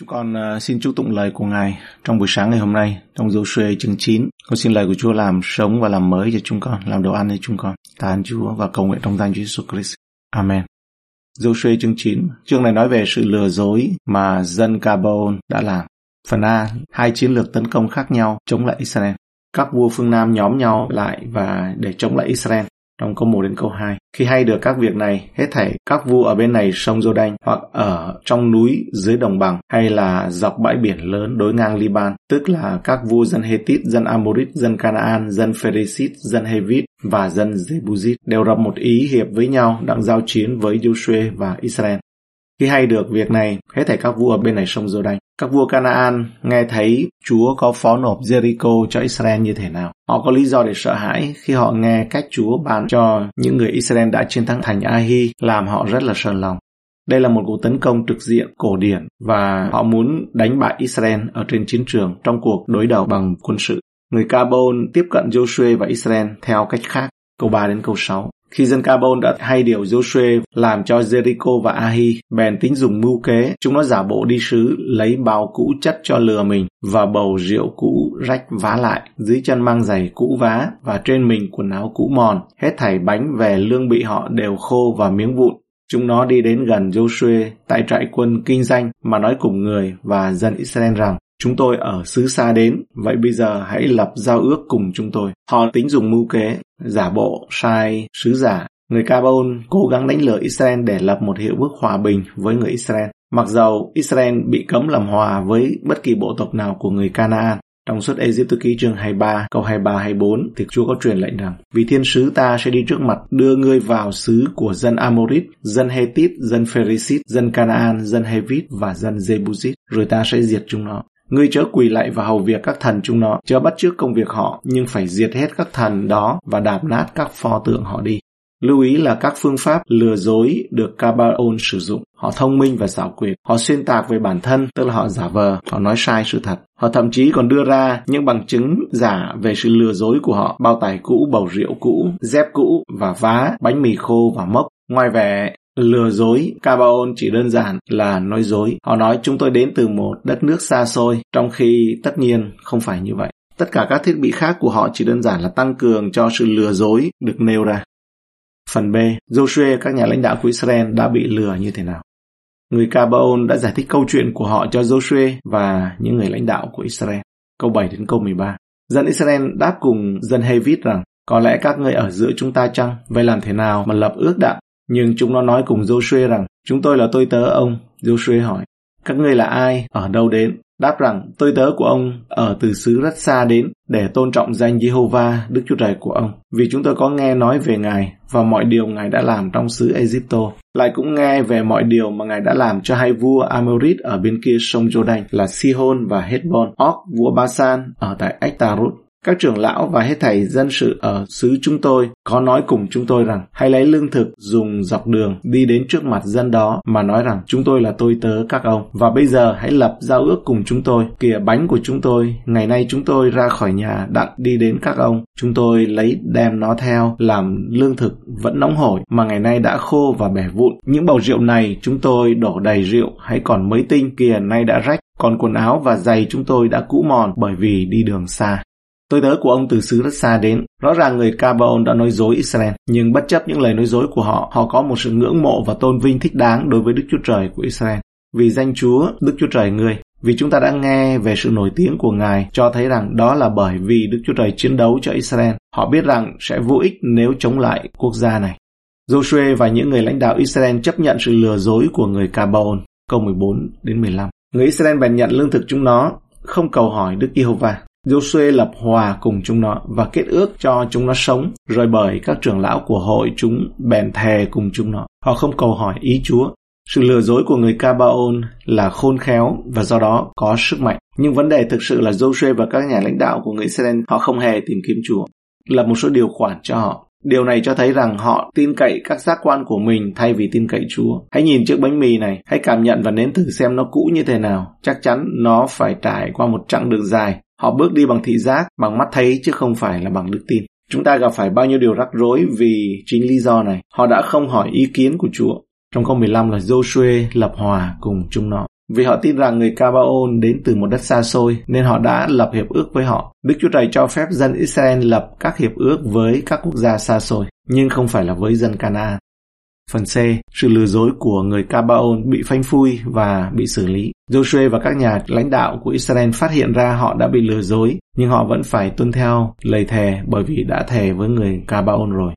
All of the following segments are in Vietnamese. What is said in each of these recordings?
Chúng con ờ, xin chúc tụng lời của Ngài trong buổi sáng ngày hôm nay trong Joshua chương 9. Con xin lời của Chúa làm sống và làm mới cho chúng con, làm đồ ăn cho chúng con. Tạ ơn Chúa và cầu nguyện trong danh Chúa Jesus Christ. Amen. Joshua chương 9, chương này nói về sự lừa dối mà dân Gabon đã làm. Phần A, hai chiến lược tấn công khác nhau chống lại Israel. Các vua phương Nam nhóm nhau lại và để chống lại Israel trong câu 1 đến câu 2. Khi hay được các việc này, hết thảy các vua ở bên này sông Jordan hoặc ở trong núi dưới đồng bằng hay là dọc bãi biển lớn đối ngang Liban, tức là các vua dân Hethit, dân Amorit, dân Canaan, dân Pheresit, dân Hevit và dân Jebuzit đều rập một ý hiệp với nhau đang giao chiến với Joshua và Israel. Khi hay được việc này, hết thảy các vua ở bên này sông Jordan, các vua Canaan nghe thấy Chúa có phó nộp Jericho cho Israel như thế nào. Họ có lý do để sợ hãi khi họ nghe cách Chúa ban cho những người Israel đã chiến thắng thành Ahi làm họ rất là sợ lòng. Đây là một cuộc tấn công trực diện cổ điển và họ muốn đánh bại Israel ở trên chiến trường trong cuộc đối đầu bằng quân sự. Người Cabon tiếp cận Joshua và Israel theo cách khác. Câu 3 đến câu 6. Khi dân Carbon đã hay điều Joshua làm cho Jericho và Ahi, bèn tính dùng mưu kế, chúng nó giả bộ đi sứ, lấy bao cũ chất cho lừa mình và bầu rượu cũ rách vá lại, dưới chân mang giày cũ vá và trên mình quần áo cũ mòn, hết thảy bánh về lương bị họ đều khô và miếng vụn. Chúng nó đi đến gần Joshua tại trại quân kinh doanh mà nói cùng người và dân Israel rằng Chúng tôi ở xứ xa đến, vậy bây giờ hãy lập giao ước cùng chúng tôi. Họ tính dùng mưu kế, giả bộ, sai, sứ giả. Người Cabon cố gắng đánh lừa Israel để lập một hiệp ước hòa bình với người Israel. Mặc dầu Israel bị cấm làm hòa với bất kỳ bộ tộc nào của người Canaan, trong suốt Egypto ký chương 23, câu 23-24 thì Chúa có truyền lệnh rằng Vì thiên sứ ta sẽ đi trước mặt đưa ngươi vào xứ của dân Amorit, dân Hethit, dân Pheresit, dân Canaan, dân Hevit và dân Jebusit rồi ta sẽ diệt chúng nó. Ngươi chớ quỳ lại và hầu việc các thần chúng nó, chớ bắt chước công việc họ, nhưng phải diệt hết các thần đó và đạp nát các pho tượng họ đi. Lưu ý là các phương pháp lừa dối được Kabaon sử dụng. Họ thông minh và xảo quyệt. Họ xuyên tạc về bản thân, tức là họ giả vờ, họ nói sai sự thật. Họ thậm chí còn đưa ra những bằng chứng giả về sự lừa dối của họ, bao tải cũ, bầu rượu cũ, dép cũ và vá, bánh mì khô và mốc. Ngoài vẻ lừa dối Cabaon chỉ đơn giản là nói dối. Họ nói chúng tôi đến từ một đất nước xa xôi, trong khi tất nhiên không phải như vậy. Tất cả các thiết bị khác của họ chỉ đơn giản là tăng cường cho sự lừa dối được nêu ra. Phần B, Joshua các nhà lãnh đạo của Israel đã bị lừa như thế nào? Người Cabaon đã giải thích câu chuyện của họ cho Joshua và những người lãnh đạo của Israel. Câu 7 đến câu 13. Dân Israel đáp cùng dân Hevit rằng, có lẽ các ngươi ở giữa chúng ta chăng? Vậy làm thế nào mà lập ước đạo nhưng chúng nó nói cùng Joshua rằng, chúng tôi là tôi tớ ông. Joshua hỏi, các ngươi là ai, ở đâu đến? Đáp rằng, tôi tớ của ông ở từ xứ rất xa đến để tôn trọng danh Jehovah, Đức Chúa Trời của ông. Vì chúng tôi có nghe nói về Ngài và mọi điều Ngài đã làm trong xứ Egypto. Lại cũng nghe về mọi điều mà Ngài đã làm cho hai vua Amorit ở bên kia sông Jordan là Sihon và Hezbon, Og, vua Basan ở tại Ektarut các trưởng lão và hết thảy dân sự ở xứ chúng tôi có nói cùng chúng tôi rằng, hãy lấy lương thực dùng dọc đường đi đến trước mặt dân đó mà nói rằng, chúng tôi là tôi tớ các ông. Và bây giờ hãy lập giao ước cùng chúng tôi. Kìa bánh của chúng tôi, ngày nay chúng tôi ra khỏi nhà đặng đi đến các ông. Chúng tôi lấy đem nó theo, làm lương thực vẫn nóng hổi mà ngày nay đã khô và bẻ vụn. Những bầu rượu này chúng tôi đổ đầy rượu, hay còn mới tinh, kìa nay đã rách. Còn quần áo và giày chúng tôi đã cũ mòn bởi vì đi đường xa. Tôi tớ của ông từ xứ rất xa đến. Rõ ràng người Cabaon đã nói dối Israel, nhưng bất chấp những lời nói dối của họ, họ có một sự ngưỡng mộ và tôn vinh thích đáng đối với Đức Chúa Trời của Israel. Vì danh Chúa, Đức Chúa Trời người, vì chúng ta đã nghe về sự nổi tiếng của Ngài cho thấy rằng đó là bởi vì Đức Chúa Trời chiến đấu cho Israel. Họ biết rằng sẽ vô ích nếu chống lại quốc gia này. Joshua và những người lãnh đạo Israel chấp nhận sự lừa dối của người Cabaon. Câu 14 đến 15. Người Israel bèn nhận lương thực chúng nó, không cầu hỏi Đức Giê-hô-va. Joshua lập hòa cùng chúng nó và kết ước cho chúng nó sống, rồi bởi các trưởng lão của hội chúng bèn thề cùng chúng nó. Họ không cầu hỏi ý Chúa. Sự lừa dối của người Cabaon là khôn khéo và do đó có sức mạnh. Nhưng vấn đề thực sự là Joshua và các nhà lãnh đạo của người Israel họ không hề tìm kiếm Chúa. Lập một số điều khoản cho họ. Điều này cho thấy rằng họ tin cậy các giác quan của mình thay vì tin cậy Chúa. Hãy nhìn chiếc bánh mì này, hãy cảm nhận và nếm thử xem nó cũ như thế nào. Chắc chắn nó phải trải qua một chặng đường dài Họ bước đi bằng thị giác, bằng mắt thấy chứ không phải là bằng đức tin. Chúng ta gặp phải bao nhiêu điều rắc rối vì chính lý do này. Họ đã không hỏi ý kiến của Chúa. Trong câu 15 là Joshua lập hòa cùng chúng nó. Vì họ tin rằng người Cabaon đến từ một đất xa xôi nên họ đã lập hiệp ước với họ. Đức Chúa Trời cho phép dân Israel lập các hiệp ước với các quốc gia xa xôi, nhưng không phải là với dân Canaan. Phần C, sự lừa dối của người Cabaon bị phanh phui và bị xử lý. Joshua và các nhà lãnh đạo của Israel phát hiện ra họ đã bị lừa dối, nhưng họ vẫn phải tuân theo lời thề bởi vì đã thề với người Cabaon rồi.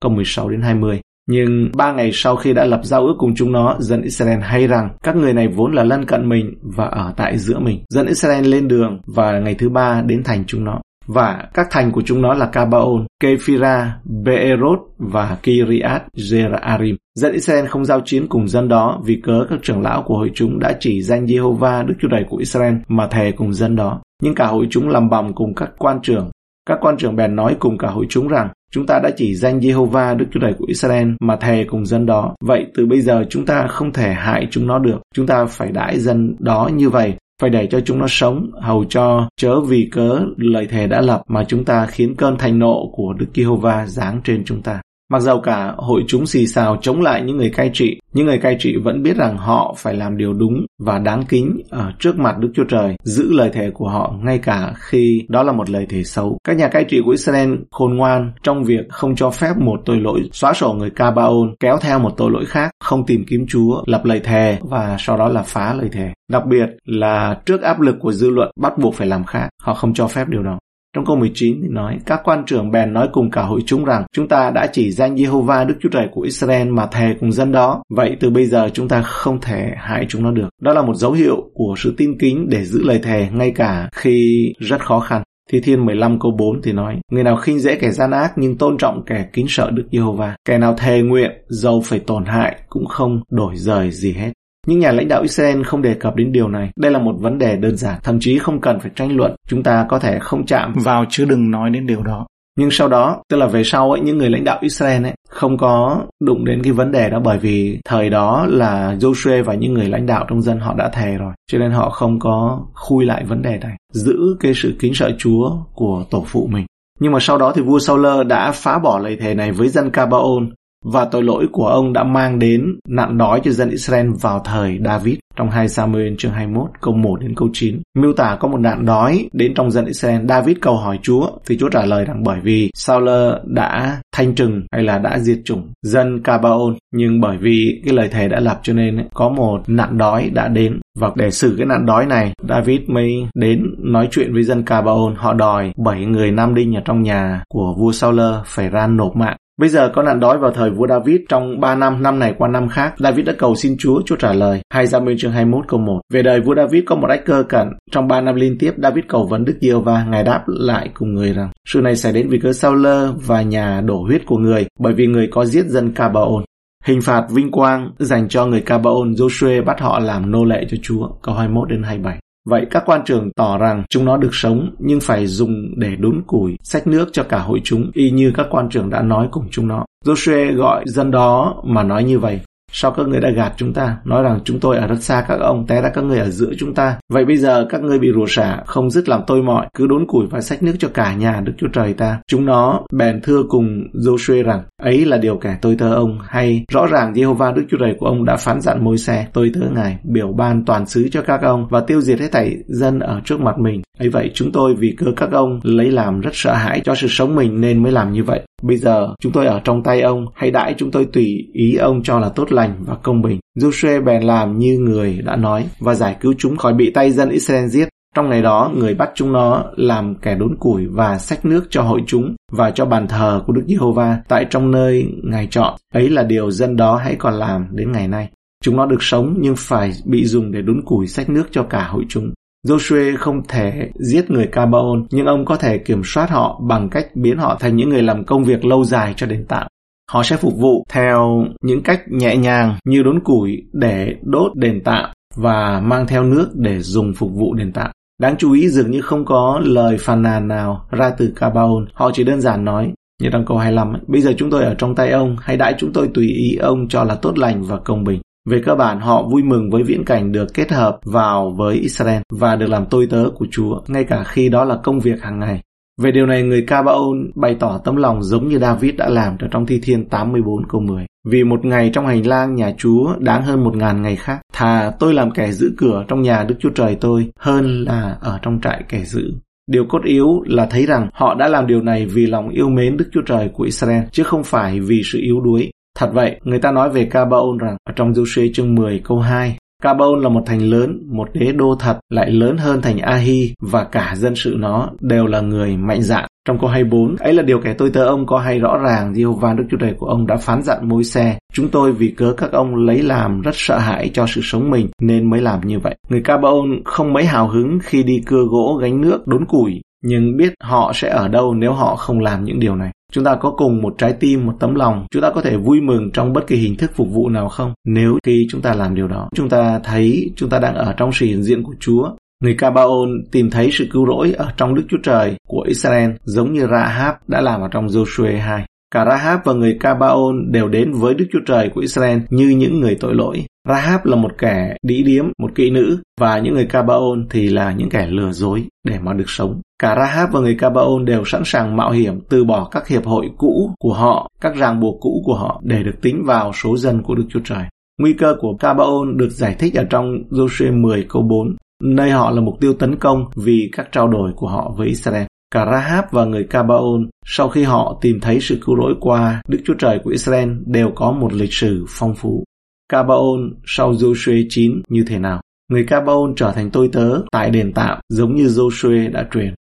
Câu 16 đến 20 nhưng ba ngày sau khi đã lập giao ước cùng chúng nó, dân Israel hay rằng các người này vốn là lân cận mình và ở tại giữa mình. Dân Israel lên đường và ngày thứ ba đến thành chúng nó. Và các thành của chúng nó là Kabaon, Kephira, Beerot và Kiriat Jearim. Dân Israel không giao chiến cùng dân đó vì cớ các trưởng lão của hội chúng đã chỉ danh Jehovah Đức Chúa Trời của Israel mà thề cùng dân đó. Nhưng cả hội chúng làm bòng cùng các quan trưởng. Các quan trưởng bèn nói cùng cả hội chúng rằng Chúng ta đã chỉ danh Jehovah Đức Chúa Trời của Israel mà thề cùng dân đó. Vậy từ bây giờ chúng ta không thể hại chúng nó được. Chúng ta phải đãi dân đó như vậy phải để cho chúng nó sống, hầu cho chớ vì cớ lời thề đã lập mà chúng ta khiến cơn thành nộ của Đức Giê-hô-va giáng trên chúng ta. Mặc dầu cả hội chúng xì xào chống lại những người cai trị, những người cai trị vẫn biết rằng họ phải làm điều đúng và đáng kính ở trước mặt Đức Chúa Trời, giữ lời thề của họ ngay cả khi đó là một lời thề xấu. Các nhà cai trị của Israel khôn ngoan trong việc không cho phép một tội lỗi xóa sổ người Cabaon kéo theo một tội lỗi khác, không tìm kiếm Chúa, lập lời thề và sau đó là phá lời thề. Đặc biệt là trước áp lực của dư luận bắt buộc phải làm khác, họ không cho phép điều đó. Trong câu 19 thì nói, các quan trưởng bèn nói cùng cả hội chúng rằng, chúng ta đã chỉ danh Jehovah Đức Chúa Trời của Israel mà thề cùng dân đó. Vậy từ bây giờ chúng ta không thể hại chúng nó được. Đó là một dấu hiệu của sự tin kính để giữ lời thề ngay cả khi rất khó khăn. Thi Thiên 15 câu 4 thì nói, Người nào khinh dễ kẻ gian ác nhưng tôn trọng kẻ kính sợ Đức Giê-hô-va. Kẻ nào thề nguyện, dầu phải tổn hại cũng không đổi rời gì hết. Nhưng nhà lãnh đạo Israel không đề cập đến điều này. Đây là một vấn đề đơn giản, thậm chí không cần phải tranh luận. Chúng ta có thể không chạm vào chứ đừng nói đến điều đó. Nhưng sau đó, tức là về sau ấy, những người lãnh đạo Israel ấy không có đụng đến cái vấn đề đó bởi vì thời đó là Joshua và những người lãnh đạo trong dân họ đã thề rồi. Cho nên họ không có khui lại vấn đề này. Giữ cái sự kính sợ Chúa của tổ phụ mình. Nhưng mà sau đó thì vua Saul đã phá bỏ lời thề này với dân Cabaon và tội lỗi của ông đã mang đến nạn đói cho dân Israel vào thời David, trong 2 Samuel chương 21 câu 1 đến câu 9. Miêu tả có một nạn đói đến trong dân Israel. David cầu hỏi Chúa, thì Chúa trả lời rằng, bởi vì Saul đã thanh trừng hay là đã diệt chủng dân Cabaon nhưng bởi vì cái lời thề đã lập cho nên có một nạn đói đã đến và để xử cái nạn đói này, David mới đến nói chuyện với dân Cabaon họ đòi bảy người nam đinh ở trong nhà của vua Saul phải ra nộp mạng Bây giờ có nạn đói vào thời vua David trong 3 năm, năm này qua năm khác. David đã cầu xin Chúa, Chúa trả lời. Hai gia minh chương 21 câu 1. Về đời vua David có một ách cơ cẩn. Trong 3 năm liên tiếp, David cầu vấn Đức Diêu và Ngài đáp lại cùng người rằng sự này xảy đến vì cớ sao lơ và nhà đổ huyết của người, bởi vì người có giết dân Cabaon. Hình phạt vinh quang dành cho người Cabaon, Joshua bắt họ làm nô lệ cho Chúa. Câu 21 đến 27. Vậy các quan trường tỏ rằng chúng nó được sống nhưng phải dùng để đốn củi, sách nước cho cả hội chúng, y như các quan trường đã nói cùng chúng nó. Joshua gọi dân đó mà nói như vậy. Sau các người đã gạt chúng ta, nói rằng chúng tôi ở rất xa các ông, té ra các người ở giữa chúng ta. Vậy bây giờ các ngươi bị rủa xả, không dứt làm tôi mọi, cứ đốn củi và xách nước cho cả nhà Đức Chúa Trời ta. Chúng nó bèn thưa cùng Joshua rằng, ấy là điều kẻ tôi thơ ông, hay rõ ràng Jehovah Đức Chúa Trời của ông đã phán dặn môi xe, tôi thơ ngài, biểu ban toàn xứ cho các ông và tiêu diệt hết thảy dân ở trước mặt mình. ấy vậy chúng tôi vì cơ các ông lấy làm rất sợ hãi cho sự sống mình nên mới làm như vậy. Bây giờ chúng tôi ở trong tay ông, hãy đãi chúng tôi tùy ý ông cho là tốt lành và công bình. Joshua bèn làm như người đã nói và giải cứu chúng khỏi bị tay dân Israel giết. Trong ngày đó, người bắt chúng nó làm kẻ đốn củi và xách nước cho hội chúng và cho bàn thờ của Đức Giê-hô-va tại trong nơi Ngài chọn. Ấy là điều dân đó hãy còn làm đến ngày nay. Chúng nó được sống nhưng phải bị dùng để đốn củi xách nước cho cả hội chúng. Joshua không thể giết người Cabaon, nhưng ông có thể kiểm soát họ bằng cách biến họ thành những người làm công việc lâu dài cho đền tạm. Họ sẽ phục vụ theo những cách nhẹ nhàng như đốn củi để đốt đền tạm và mang theo nước để dùng phục vụ đền tạm. Đáng chú ý dường như không có lời phàn nàn nào ra từ Cabaon. Họ chỉ đơn giản nói, như trong câu 25, ấy, bây giờ chúng tôi ở trong tay ông, hãy đãi chúng tôi tùy ý ông cho là tốt lành và công bình. Về cơ bản họ vui mừng với viễn cảnh được kết hợp vào với Israel và được làm tôi tớ của Chúa, ngay cả khi đó là công việc hàng ngày. Về điều này, người Cabaon bày tỏ tấm lòng giống như David đã làm ở trong Thi Thiên 84 câu 10. Vì một ngày trong hành lang nhà Chúa đáng hơn một ngàn ngày khác. Thà tôi làm kẻ giữ cửa trong nhà Đức Chúa Trời tôi hơn là ở trong trại kẻ giữ. Điều cốt yếu là thấy rằng họ đã làm điều này vì lòng yêu mến Đức Chúa Trời của Israel, chứ không phải vì sự yếu đuối. Thật vậy, người ta nói về Cabaon rằng ở trong Giô-suê chương 10 câu 2, Cabaon là một thành lớn, một đế đô thật, lại lớn hơn thành Ahi và cả dân sự nó đều là người mạnh dạn. Trong câu 24, ấy là điều kẻ tôi tớ ông có hay rõ ràng, Jehovah Đức Chúa Trời của ông đã phán dặn môi xe. Chúng tôi vì cớ các ông lấy làm rất sợ hãi cho sự sống mình nên mới làm như vậy. Người Cabaon không mấy hào hứng khi đi cưa gỗ gánh nước đốn củi, nhưng biết họ sẽ ở đâu nếu họ không làm những điều này. Chúng ta có cùng một trái tim, một tấm lòng, chúng ta có thể vui mừng trong bất kỳ hình thức phục vụ nào không? Nếu khi chúng ta làm điều đó, chúng ta thấy chúng ta đang ở trong sự hiện diện của Chúa. Người Cabaon tìm thấy sự cứu rỗi ở trong Đức Chúa Trời của Israel giống như Rahab đã làm ở trong Joshua 2. Cả Rahab và người Cabaon đều đến với Đức Chúa Trời của Israel như những người tội lỗi. Rahab là một kẻ đĩ điếm, một kỹ nữ, và những người Cabaon thì là những kẻ lừa dối để mà được sống. Cả Rahab và người Cabaon đều sẵn sàng mạo hiểm từ bỏ các hiệp hội cũ của họ, các ràng buộc cũ của họ để được tính vào số dân của Đức Chúa Trời. Nguy cơ của Cabaon được giải thích ở trong Joshua 10 câu 4, nơi họ là mục tiêu tấn công vì các trao đổi của họ với Israel. Cả Rahab và người Cabaon, sau khi họ tìm thấy sự cứu rỗi qua Đức Chúa Trời của Israel, đều có một lịch sử phong phú. Cabaon sau Joshua 9 như thế nào? Người Cabaon trở thành tôi tớ tại đền tạm giống như Joshua đã truyền.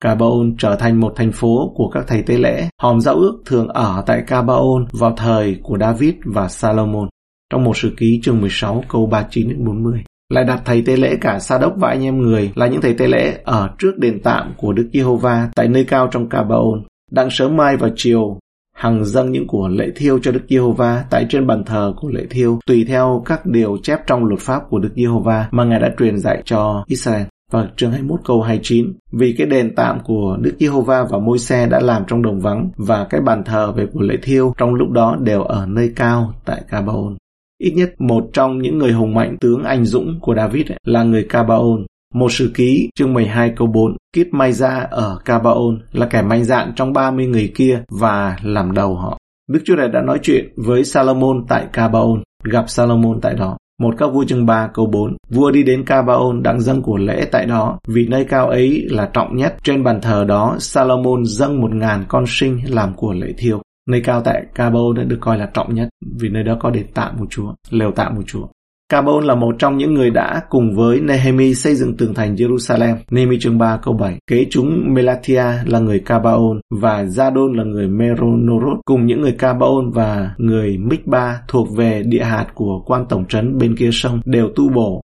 Cabaon trở thành một thành phố của các thầy tế lễ. Hòm giao ước thường ở tại Cabaon vào thời của David và Salomon. Trong một sử ký chương 16 câu 39 đến 40 lại đặt thầy tế lễ cả Sa đốc và anh em người là những thầy tế lễ ở trước đền tạm của Đức Giê-hô-va tại nơi cao trong Cabaon. Đặng sớm mai và chiều, hằng dâng những của lễ thiêu cho Đức Giê-hô-va tại trên bàn thờ của lễ thiêu tùy theo các điều chép trong luật pháp của Đức Giê-hô-va mà Ngài đã truyền dạy cho Israel. Và chương 21 câu 29 Vì cái đền tạm của Đức Giê-hô-va và môi xe đã làm trong đồng vắng và cái bàn thờ về của lễ thiêu trong lúc đó đều ở nơi cao tại Cabaon. Ít nhất một trong những người hùng mạnh tướng anh dũng của David là người Cabaon. Một sử ký chương 12 câu 4 Kit Mai ra ở Cabaon là kẻ mạnh dạn trong 30 người kia và làm đầu họ. Đức Chúa Trời đã nói chuyện với Salomon tại Cabaon, gặp Salomon tại đó. Một các vua chương 3 câu 4 Vua đi đến Cabaon đặng dâng của lễ tại đó Vì nơi cao ấy là trọng nhất Trên bàn thờ đó Salomon dâng một ngàn con sinh làm của lễ thiêu Nơi cao tại Cabo đã được coi là trọng nhất vì nơi đó có đền tạm của Chúa, lều tạm của Chúa. Carbon là một trong những người đã cùng với Nehemi xây dựng tường thành Jerusalem. Nehemi chương 3 câu 7. Kế chúng Melatia là người Cabaon và Zadon là người Meronorot cùng những người Cabaon và người Mikba thuộc về địa hạt của quan tổng trấn bên kia sông đều tu bổ.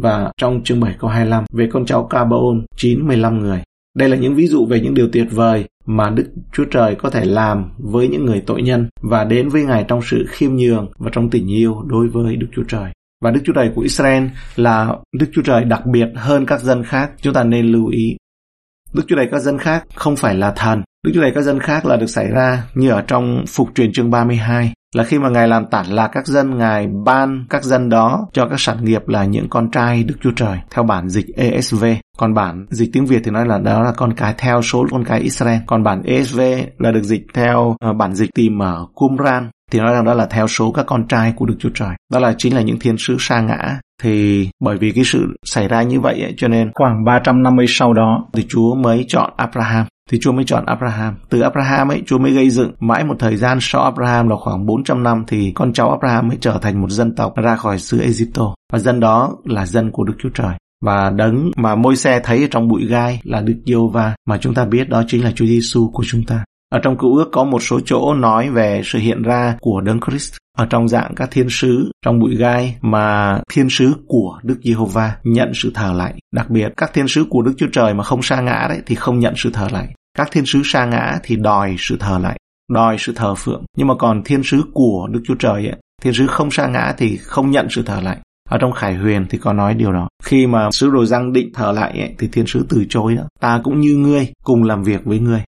Và trong chương 7 câu 25 về con cháu Cabaon 9 15 người. Đây là những ví dụ về những điều tuyệt vời mà Đức Chúa Trời có thể làm với những người tội nhân và đến với Ngài trong sự khiêm nhường và trong tình yêu đối với Đức Chúa Trời. Và Đức Chúa Trời của Israel là Đức Chúa Trời đặc biệt hơn các dân khác, chúng ta nên lưu ý. Đức Chúa Trời các dân khác không phải là thần. Đức Chúa Trời các dân khác là được xảy ra như ở trong Phục truyền chương 32 là khi mà Ngài làm tản lạc các dân, Ngài ban các dân đó cho các sản nghiệp là những con trai Đức Chúa Trời theo bản dịch ESV. Còn bản dịch tiếng Việt thì nói là đó là con cái theo số con cái Israel. Còn bản ESV là được dịch theo uh, bản dịch tìm ở Qumran thì nói rằng đó là theo số các con trai của Đức Chúa Trời. Đó là chính là những thiên sứ sa ngã. Thì bởi vì cái sự xảy ra như vậy ấy, cho nên khoảng 300 năm sau đó thì Chúa mới chọn Abraham thì Chúa mới chọn Abraham. Từ Abraham ấy, Chúa mới gây dựng mãi một thời gian sau Abraham là khoảng 400 năm thì con cháu Abraham mới trở thành một dân tộc ra khỏi xứ Egypto. Và dân đó là dân của Đức Chúa Trời. Và đấng mà môi xe thấy ở trong bụi gai là Đức Giê va mà chúng ta biết đó chính là Chúa Giêsu của chúng ta. Ở trong cựu ước có một số chỗ nói về sự hiện ra của Đấng Christ ở trong dạng các thiên sứ trong bụi gai mà thiên sứ của Đức Giê-hô-va nhận sự thờ lạy Đặc biệt các thiên sứ của Đức Chúa Trời mà không sa ngã đấy thì không nhận sự thờ lạy các thiên sứ sa ngã thì đòi sự thờ lại, đòi sự thờ phượng. Nhưng mà còn thiên sứ của Đức Chúa Trời ấy, thiên sứ không sa ngã thì không nhận sự thờ lại. Ở trong Khải Huyền thì có nói điều đó. Khi mà sứ đồ răng định thờ lại ấy, thì thiên sứ từ chối ấy, Ta cũng như ngươi, cùng làm việc với ngươi.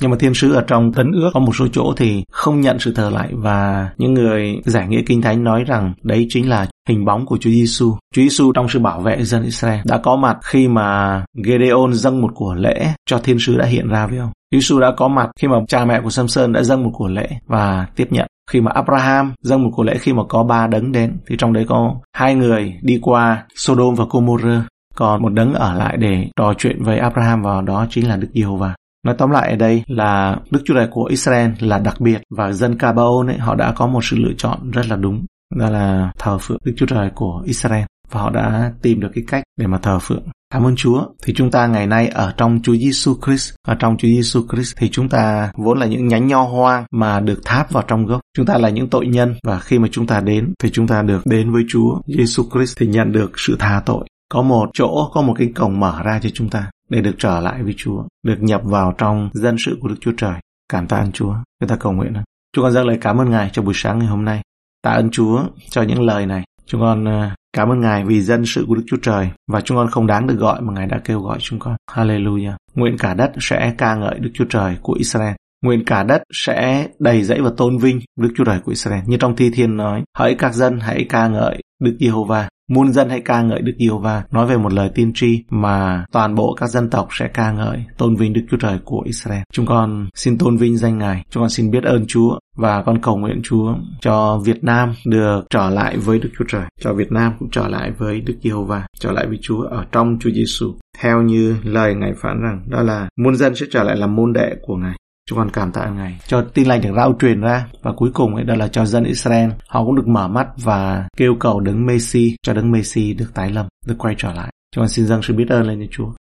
Nhưng mà thiên sứ ở trong tấn ước có một số chỗ thì không nhận sự thờ lại và những người giải nghĩa kinh thánh nói rằng đấy chính là hình bóng của Chúa Giêsu. Chúa Giêsu trong sự bảo vệ dân Israel đã có mặt khi mà Gedeon dâng một của lễ cho thiên sứ đã hiện ra với ông. Chúa Giêsu đã có mặt khi mà cha mẹ của Samson đã dâng một của lễ và tiếp nhận. Khi mà Abraham dâng một của lễ khi mà có ba đấng đến, thì trong đấy có hai người đi qua Sodom và Gomorrah còn một đấng ở lại để trò chuyện với Abraham và đó chính là Đức Giê-hô-va. Nói tóm lại ở đây là Đức Chúa Trời của Israel là đặc biệt và dân Cabaon ấy họ đã có một sự lựa chọn rất là đúng đó là thờ phượng Đức Chúa Trời của Israel và họ đã tìm được cái cách để mà thờ phượng. Cảm ơn Chúa. Thì chúng ta ngày nay ở trong Chúa Giêsu Christ, ở trong Chúa Giêsu Christ thì chúng ta vốn là những nhánh nho hoang mà được tháp vào trong gốc. Chúng ta là những tội nhân và khi mà chúng ta đến thì chúng ta được đến với Chúa Giêsu Christ thì nhận được sự tha tội. Có một chỗ, có một cái cổng mở ra cho chúng ta để được trở lại với Chúa, được nhập vào trong dân sự của Đức Chúa Trời. Cảm tạ ơn Chúa. Chúng ta cầu nguyện. Chúng con dâng lời cảm ơn Ngài cho buổi sáng ngày hôm nay. Tạ ơn Chúa cho những lời này. Chúng con ờ, cảm ơn Ngài vì dân sự của Đức Chúa Trời và chúng con không đáng được gọi mà Ngài đã kêu gọi chúng con. Hallelujah. Nguyện cả đất sẽ ca ngợi Đức Chúa Trời của Israel. Nguyện cả đất sẽ đầy dẫy và tôn vinh Đức Chúa Trời của Israel. Như trong Thi Thiên nói, hỡi các dân hãy ca ngợi Đức Giê-hô-va. Muôn dân hãy ca ngợi Đức Yêu Va, nói về một lời tiên tri mà toàn bộ các dân tộc sẽ ca ngợi, tôn vinh Đức Chúa Trời của Israel. Chúng con xin tôn vinh danh Ngài, chúng con xin biết ơn Chúa và con cầu nguyện Chúa cho Việt Nam được trở lại với Đức Chúa Trời, cho Việt Nam cũng trở lại với Đức Giê-hô-va, trở lại với Chúa ở trong Chúa Giêsu. Theo như lời Ngài phán rằng đó là muôn dân sẽ trở lại làm môn đệ của Ngài. Chúng con cảm tạ Ngài cho tin lành được rao truyền ra và cuối cùng ấy đó là cho dân Israel họ cũng được mở mắt và kêu cầu đấng Messi cho đấng Messi được tái lâm, được quay trở lại. Chúng con xin dâng sự biết ơn lên cho Chúa.